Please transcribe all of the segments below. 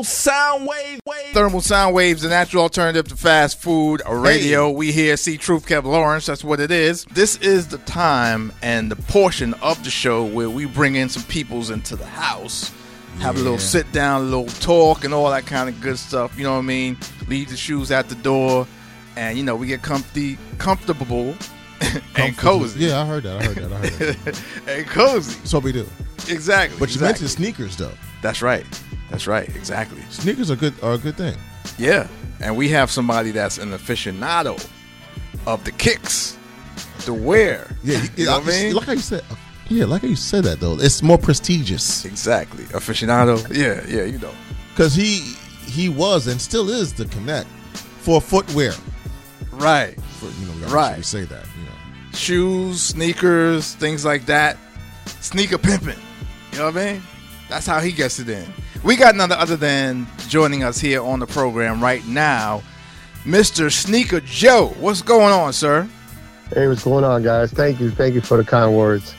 thermal sound wave. wave. Thermal sound waves, the natural alternative to fast food radio. Hey. We here see Truth Kev Lawrence. That's what it is. This is the time and the portion of the show where we bring in some peoples into the house. Have a little sit down, a little talk, and all that kind of good stuff. You know what I mean? Leave the shoes at the door, and you know we get comfy, comfortable, and cozy. Yeah, I heard that. I heard that. I heard that. and cozy. That's what we do. Exactly. But you exactly. mentioned sneakers though. That's right. That's right. Exactly. Sneakers are good are a good thing. Yeah. And we have somebody that's an aficionado of the kicks, the wear. Yeah, You know what I mean? Like how you said. Yeah, like how you said that though. It's more prestigious Exactly. Aficionado. Yeah, yeah, you know. because he he was and still is the connect for footwear. Right. For you know, Right. we say that. You know, Shoes, sneakers, things like that. Sneaker pimping. You know what I mean? That's how he gets it in. We got none other than joining us here on the program right now, Mr. Sneaker Joe. What's going on, sir? Hey, what's going on, guys? Thank you. Thank you for the kind words.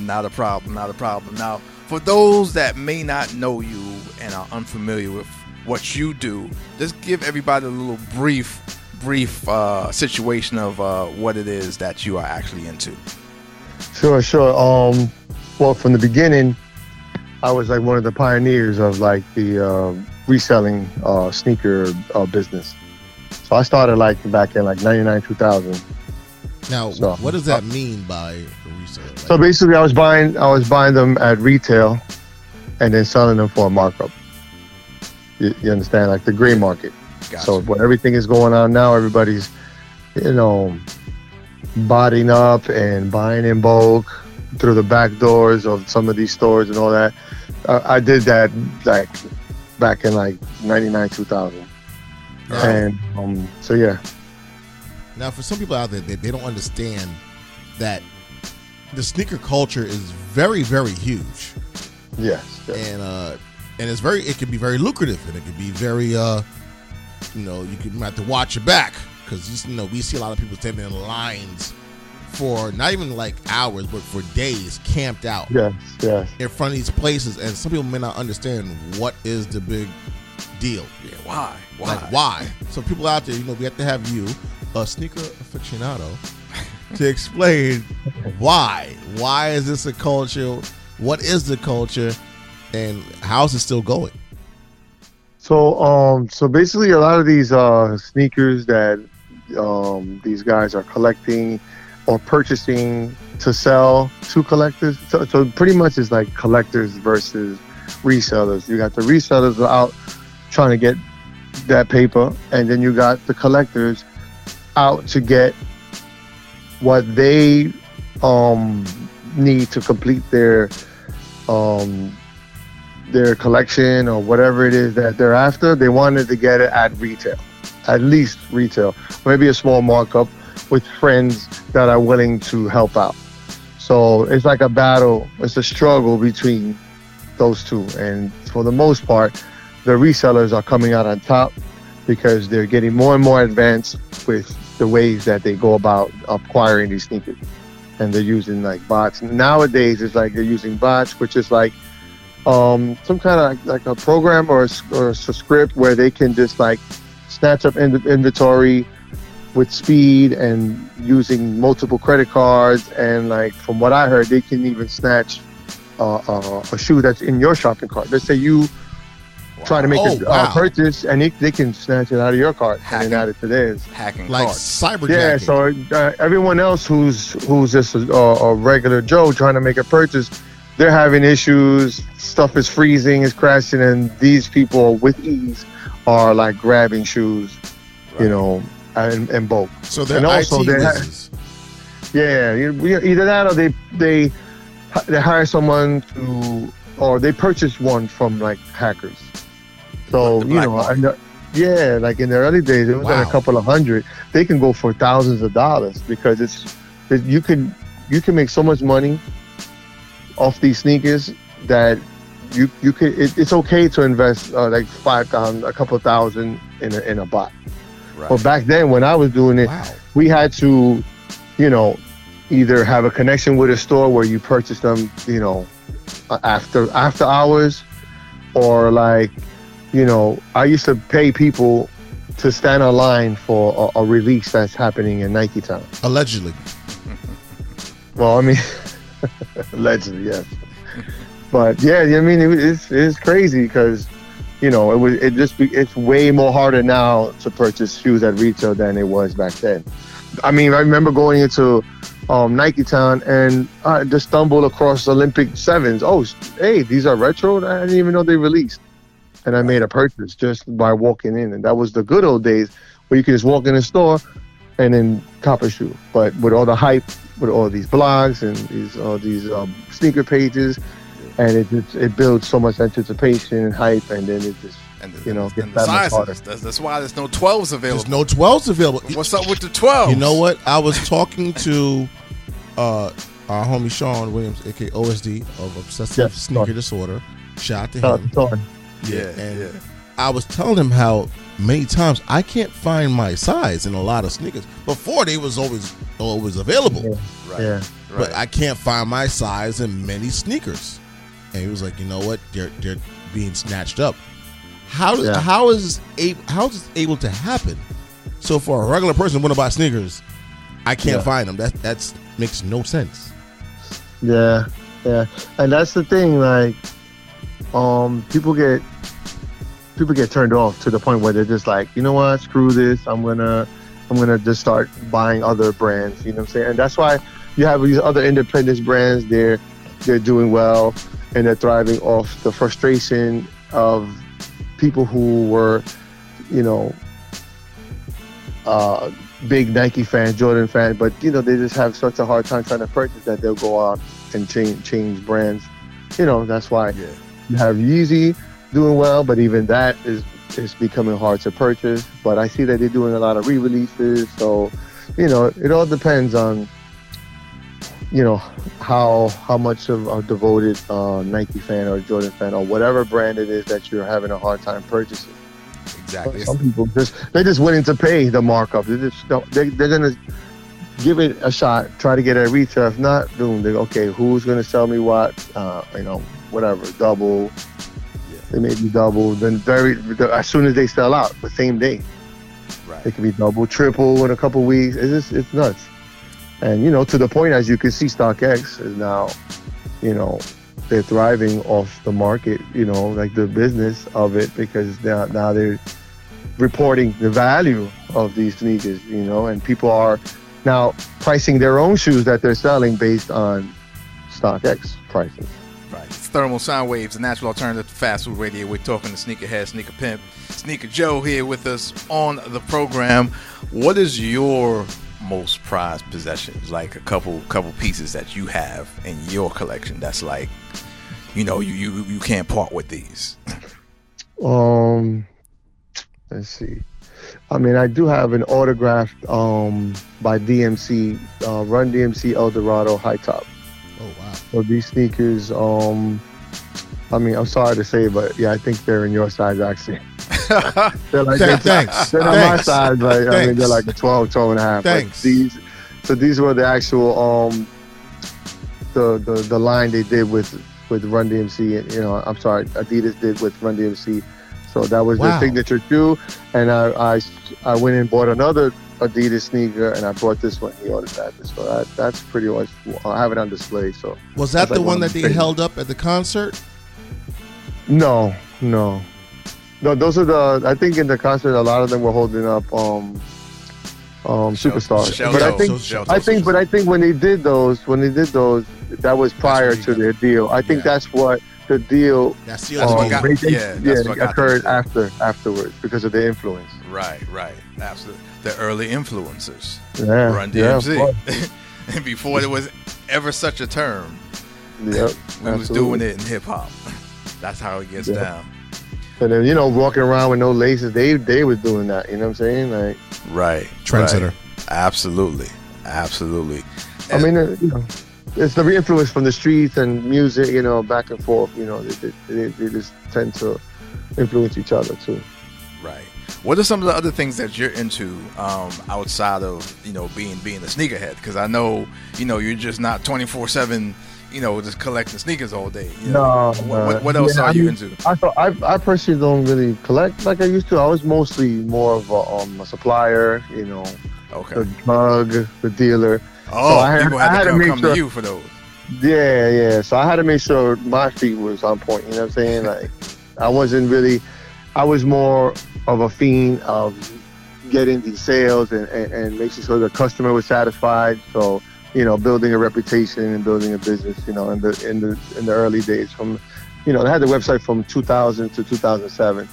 Not a problem, not a problem. Now, for those that may not know you and are unfamiliar with what you do, just give everybody a little brief, brief uh, situation of uh, what it is that you are actually into. Sure, sure. Um, well, from the beginning, I was like one of the pioneers of like the uh, reselling uh, sneaker uh, business. So I started like back in like 99, 2000. now So- what does that mean by a resale? Like, So basically, I was buying, I was buying them at retail, and then selling them for a markup. You, you understand, like the gray market. Gotcha. So when everything is going on now, everybody's, you know, bodying up and buying in bulk through the back doors of some of these stores and all that. I, I did that like back in like 99, 2000. now, And um, so, yeah. now, for some people out there, they, they don't understand that the sneaker culture is very, very huge. Yes. yes. and uh and it's very it can be very lucrative and it can be very uh you know you can have to watch your back because you know we see a lot of people standing in lines for not even like hours but for days camped out Yes. Yes. in front of these places and some people may not understand what is the big deal yeah, why? Why? like why so people out there you know we have to have you a sneaker aficionado to explain why why is this a culture what is the culture and how's it still going So um so basically a lot of these uh sneakers that um these guys are collecting or purchasing to sell to collectors. So, so pretty much it's like collectors versus resellers. You got the resellers out trying to get that paper and then you got the collectors out to get what they um need to complete their um their collection or whatever it is that they're after, they wanted to get it at retail, at least retail, maybe a small markup with friends that are willing to help out. So it's like a battle, it's a struggle between those two. And for the most part, the resellers are coming out on top because they're getting more and more advanced with the ways that they go about acquiring these sneakers. And they're using like bots. Nowadays, it's like they're using bots, which is like um, some kind of like a program or a, or a script where they can just like snatch up in- inventory with speed and using multiple credit cards and like from what I heard, they can even snatch uh, uh, a shoe that's in your shopping cart. Let's say you try to make Oh, a wow. uh, purchase and they, they can snatch it out of your cart Hacking. and add it to theirs. Hacking like cards. cyberjacking Yeah, so uh, everyone else who's who's just a, a regular Joe trying to make a purchase, they're having issues. Stuff is freezing, is crashing, and these people with ease are like grabbing shoes, you know, in, in bulk. so they're and also IT they Yeah, you- either that or they they they hire someone to, or they purchase one from like hackers. So you know, and yeah, like in the early days, it was Wow. a couple of hundred. They can go for thousands of dollars because it's it, you can you can make so much money off these sneakers that you you could it, it's okay to invest uh, like five thousand a couple thousand in a, in a bot. Right. But back then when I was doing it, wow we had to, you know, either have a connection with a store where you purchase them, you know, after after hours, or like you know, I used to pay people to stand online for a, a release that's happening in Nike Town. Allegedly. Well, I mean, allegedly, yes. But yeah, I mean, it, it's it's crazy because you know it was it just it's way more harder now to purchase shoes at retail than it was back then. I mean, I remember going into um, Nike Town and I just stumbled across Olympic sevens. Oh, hey, these are retro. I didn't even know they released, and I made a purchase just by walking in, and that was the good old days where you could just walk in the store and then cop a shoe. But with all the hype, with all these blogs and these all these um, sneaker pages, and it just, it builds so much anticipation and hype, and then it just And the, you know and gets the that much harder. sizes. That's, that's why there's no 12s available. There's no 12s available. What's up with the 12s? You know what? I was talking to uh, our homie Sean Williams, aka OSD of Obsessive Yeah, Sneaker Sean. Disorder. Shout out to Uh, him. Sean. Yeah, and yeah. I was telling him how many times I can't find my size in a lot of sneakers. Before they was always always available, Yeah. Right. Yeah. Right. but I can't find my size in many sneakers. And he was like, you know what? They're they're being snatched up. How Yeah. how is able how is this able to happen? So for a regular person who want to buy sneakers, I can't Yeah. find them. That that's makes no sense. Yeah, yeah, and that's the thing. Like, um, people get people get turned off to the point where they're just like, you know what, screw this. I'm gonna I'm gonna just start buying other brands. You know what I'm saying? And that's why you have these other independent brands. They're they're doing well and they're thriving off the frustration of people who were, you know, uh, big Nike fans, Jordan fans, but you know they just have such a hard time trying to purchase that they'll go out and change change brands. You know that's why Yeah. you have Yeezy doing well, but even that is is becoming hard to purchase. But I see that they're doing a lot of re-releases, so you know it all depends on you know how how much of a devoted uh, Nike fan or Jordan fan or whatever brand it is that you're having a hard time purchasing. Exactly. Some people just they're just willing to pay the markup. They just don't, they, they're gonna give it a shot, try to get it at retail. If not, boom, they okay. Who's gonna sell me what? Uh, you know, whatever, double. Yeah. They may be double. Then very as soon as they sell out, the same day, Right. it can be double, triple in a couple weeks. It's just it's nuts. And you know, to the point as you can see, StockX is now, you know, they're thriving off the market. You know, like the business of it because now now they're reporting the value of these sneakers. You know, and people are now pricing their own shoes that they're selling based on StockX prices. Right. It's Thermal Sound Waves, the natural alternative to fast food radio. We're talking to Sneakerhead, Sneaker Pimp, Sneaker Joe here with us on the program. What is your most prized possessions? Like a couple couple pieces that you have in your collection that's like, you know, you you, you can't part with these. Um, let's see. I mean, I do have an autographed um by DMC, uh, Run DMC El Dorado High Top. Oh wow. So these sneakers, um, I mean, I'm sorry to say, but yeah, I think they're in your size actually. They're like Th- they're, thanks. they're not my Thanks. size, but I mean, Thanks. they're like 12, 12 and a half. Thanks. these, so these were the actual um, the the the line they did with with Run DMC. And, you know, I'm sorry, Adidas did with Run DMC. So that was Wow. their signature shoe, and I, I I went and bought another Adidas sneaker, and I brought this one. He autographed it. So that, that's pretty much. I have it on display. So Was that That's like the one one that the they held up at the concert? No, no, no. Those are the. I think in the concert, a lot of them were holding up um, um, superstars. Shell but I think, Shell I think, but I think when they did those, when they did those, that was prior to their deal. I think Yeah. that's what the deal That's the That's other what one. got- they- they- yeah, got occurred after afterwards because of the influence. Right, right. Absolutely. The early influencers. Yeah, Run yeah, DMC. and before there was ever such a term, Yep, we was doing it in hip hop. That's how it gets Yeah. down. And then you know, walking around with no laces, they they was doing that. You know what I'm saying? Like, Right. Trendsetter. right. Absolutely. Absolutely. I mean, uh, you know, it's the influence from the streets and music. You know, back and forth. You know, they, they, they, they just tend to influence each other too. Right. What are some of the other things that you're into um, outside of you know being being a sneakerhead? Because I know you know you're just not 24 seven you know, just collecting sneakers all day. You know? No, What, what, what else Yeah, are I you mean, into? I thought I, I personally don't really collect like I used to. I was mostly more of a, um, a supplier, you know, Okay. the drug, the dealer. Oh, I had- people I had, had to to come, make come to you for those. Yeah, yeah. So I had to make sure my feet was on point. You know what I'm saying? Like I wasn't really. I was more of a fiend of getting these sales and, and, and making sure the customer was satisfied. So you know, building a reputation and building a business. You know, in the in the in the early days from, you know, I had the website from 2000 to 2007.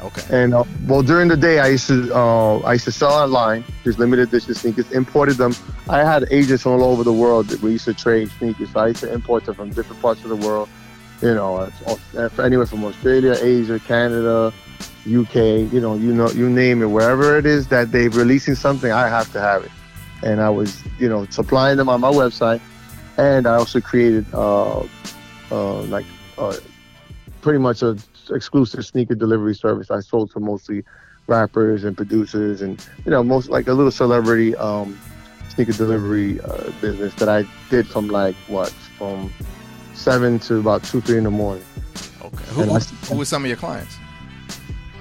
Okay. And uh, well, during the day, I used to uh, I used to sell online, just limited edition sneakers. Imported them. I had agents all over the world that we used to trade sneakers. So I used to import them from different parts of the world. You know, uh, uh, anywhere from Australia, Asia, Canada, UK. You know, you know, you name it. Wherever it is that they're releasing something, I have to have it. And I was, you know, supplying them on my website, and I also created uh, uh, like uh, pretty much a exclusive sneaker delivery service. I sold to mostly rappers and producers, and you know, most like a little celebrity um, sneaker delivery uh, business that I did from like what from seven to about two, three in the morning. Okay. Who, And who, I- who were some of your clients?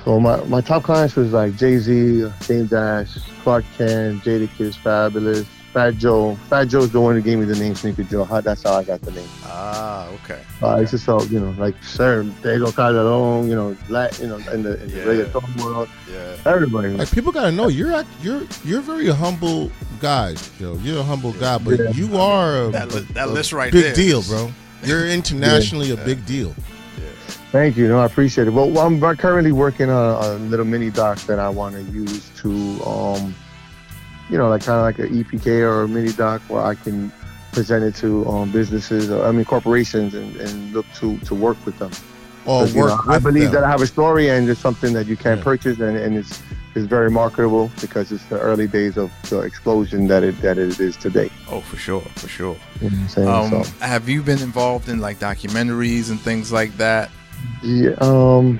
So my, my top clients was like Jay Z, Dame Dash, Clark Kent, Jadakiss, Fabolous, Fat Joe. Fat Joe's the one who gave me the name Sneaker Joe. How, that's how I got the name. Ah, okay. Uh, I used to sell, you know, like Sir, Tego Calderon, you know, Lat, you know, in the, in the Yeah. reggaeton world, Yeah. everybody. Like people gotta know you're act- you're you're a very humble guy, Joe. You're a humble guy, but Yeah. you are a, That li- that a list right big there deal, bro. You're internationally a big deal. Thank you. No, I appreciate it. Well, I'm currently working on a little mini doc that I want to use to, um, you know, like kind of like an EPK or a mini doc where I can present it to um, businesses, or, I mean corporations, and, and look to to work with them. You work know, I believe them. that I have a story and it's something that you can Yeah. purchase, and, and it's it's very marketable because it's the early days of the explosion that it that it is today. Oh, for sure, for sure. You know what I'm saying? Um, so, have you been involved in like documentaries and things like that? Yeah, um,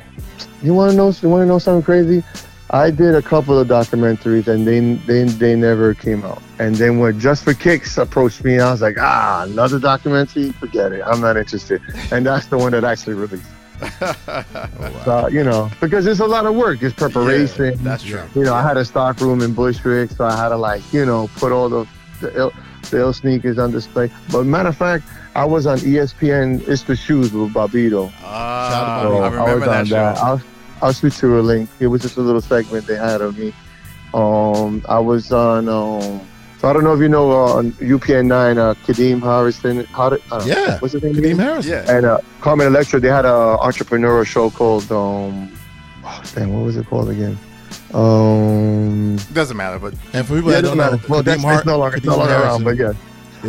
you want to know? You want to know something crazy? I did a couple of documentaries and they they they never came out. And then when Just for Kicks approached me, I was like, ah, another documentary? Forget it. I'm not interested. And that's the one that actually released. Oh, wow. So, you know, because it's a lot of work. It's preparation. Yeah, that's true. You know, I had a stock room in Bushwick, so I had to like, you know, put all the the ill, the ill sneakers on display. But matter of fact, I was on ESPN. It's the shoes with Bobbito. Ah, Shout out to I Bobby. remember was that on show. I'll, I'll shoot you a link. It was just a little segment they had of me. Um, I was on. Um, so I don't know if you know uh, on UPN nine, uh, Kadeem Hardison. How did, uh, Yeah. what's his name? Kadeem again? Hardison. Yeah. And uh, Carmen Electra, they had an entrepreneurial show called. Um, oh, damn, what was it called again? Um, Doesn't matter, but And for people yeah, that don't doesn't know, matter. Well, that's Kadeem Har- it's no longer, it's no longer around, but yeah,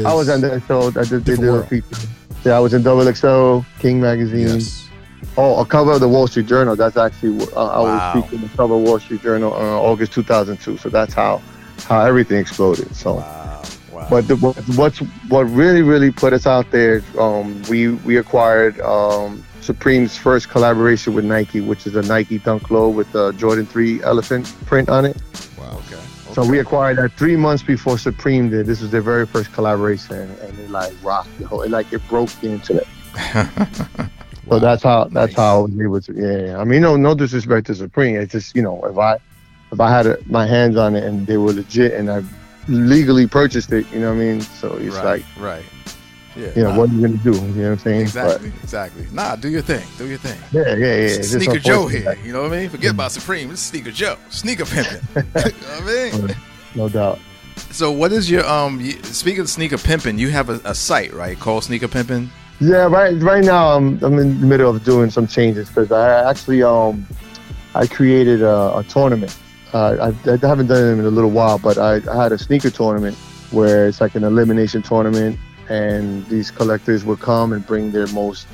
I was on that show. I did, they did Different a world. feature. Yeah, I was in Double XL, King Magazine. Yes. Oh, a cover of the Wall Street Journal. That's actually uh, I Wow. was featured in the cover of Wall Street Journal uh, August 2002. So that's how how everything exploded. So, wow, wow. but the, what's what really really put us out there? Um, we we acquired um, Supreme's first collaboration with Nike, which is a Nike Dunk Low with the Jordan 3 elephant print on it. Wow. okay. So we acquired that three months before Supreme did. This was their very first collaboration, and it like rocked the whole. It like it broke the internet. So Wow. that's how that's Nice. how I was able to. Yeah, yeah. I mean, no, no disrespect to Supreme. It's just you know, if I if I had a, my hands on it and they were legit and I legally purchased it, you know what I mean. So it's right, like right. Yeah. you know, what are you gonna do? You know what I'm saying? Exactly, exactly. Nah, do your thing. Do your thing. Yeah, yeah, yeah. It's Sneaker Joe here. You know what I mean? Forget about Supreme. Is Sneaker Joe. Sneaker pimping. you know what I mean? No doubt. So what is your um? Speaking of sneaker pimping, you have a, a site right called Sneaker Pimping. Yeah, right. Right now, I'm I'm in the middle of doing some changes because I actually um I created a, a tournament. Uh, I, I haven't done it in a little while, but I, I had a sneaker tournament where it's like an elimination tournament, and these collectors would come and bring their most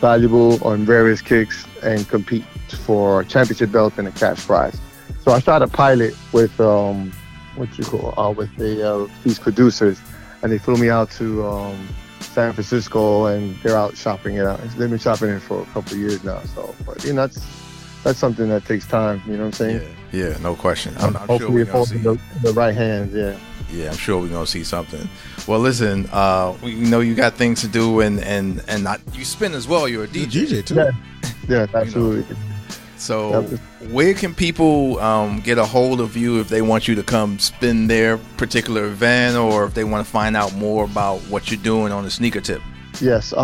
valuable on various kicks and compete for a championship belt and a cash prize. So I started a pilot with um what you call uh, with the uh, these producers, and they flew me out to um, San Francisco, and they're out shopping it out. They've been shopping it for a couple of years now. So, but you know, that's that's something that takes time. You know what I'm saying? Yeah, yeah, no question. I'm, I'm sure Hopefully, we're it falls in the, the right hands. Yeah. Yeah, I'm sure we're gonna see something. Well, listen, uh, we know you got things to do, and and and not you spin as well. You're a He's DJ. a DJ too. Yeah. Yeah, absolutely. So, Yep. where can people um, get a hold of you if they want you to come spin their particular event, or if they want to find out more about what you're doing on the sneaker tip? Yes. Uh,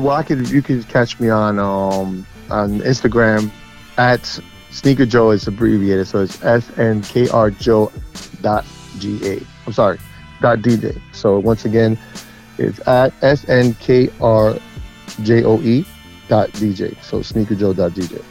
well, I could. You could catch me on um on Instagram at Sneaker Joe. It's abbreviated, so it's S N K R Joe dot G A. I'm sorry, dot DJ. So once again, it's at S N K R J O E dot DJ. So Sneaker Joe dot DJ.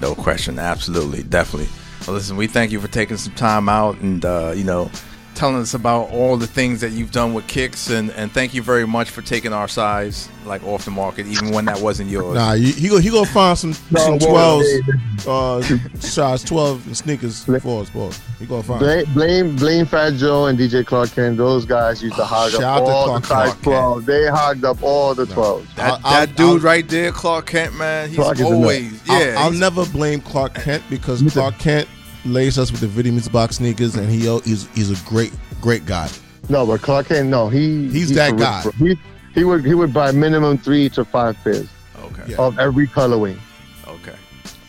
No question, absolutely, definitely. Well, listen, we thank you for taking some time out and uh, you know telling us about all the things that you've done with kicks, and and thank you very much for taking our size like off the market, even when that wasn't yours. Nah, he, he go he go find some some whoa, twelves, uh, size twelve and sneakers for us, boy. He go find. Blame, blame, blame Fat Joe and DJ Clark Kent. Those guys used to hog Shout up out to all Clark the size 12. They hogged up all the 12s. That, I'll- that I'll- dude I'll- right there, Clark Kent, man, he's Clark is a nut. always yeah. I'll, I'll never blame Clark Kent because Clark Kent laced us with the Video Music Box sneakers, and he he's he's a great great guy. No, but Clark Kent, no, he He's that for guy. He, he would he would buy minimum three to five pairs okay, Yeah. of every colorway. okay,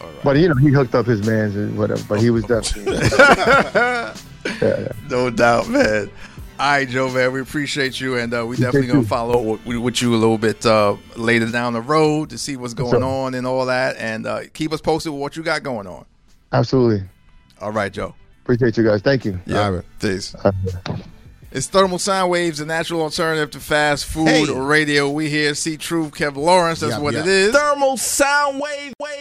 all right. But you know, he hooked up his mans and whatever. But he was definitely yeah, no doubt, man. All right, Joe, man, we appreciate you, and uh, we definitely gonna follow up with, with you a little bit uh, later down the road to see what's going Sure. on and all that, and uh, keep us posted with what you got going on. absolutely. All right, Joe. Appreciate you guys. Thank you. All right. Peace. It's Thermal Sound Waves, a natural alternative to fast food Hey. radio. We here, see Truth, Kev Lawrence. That's Yeah, what yeah. it is. Thermal sound wave, wave.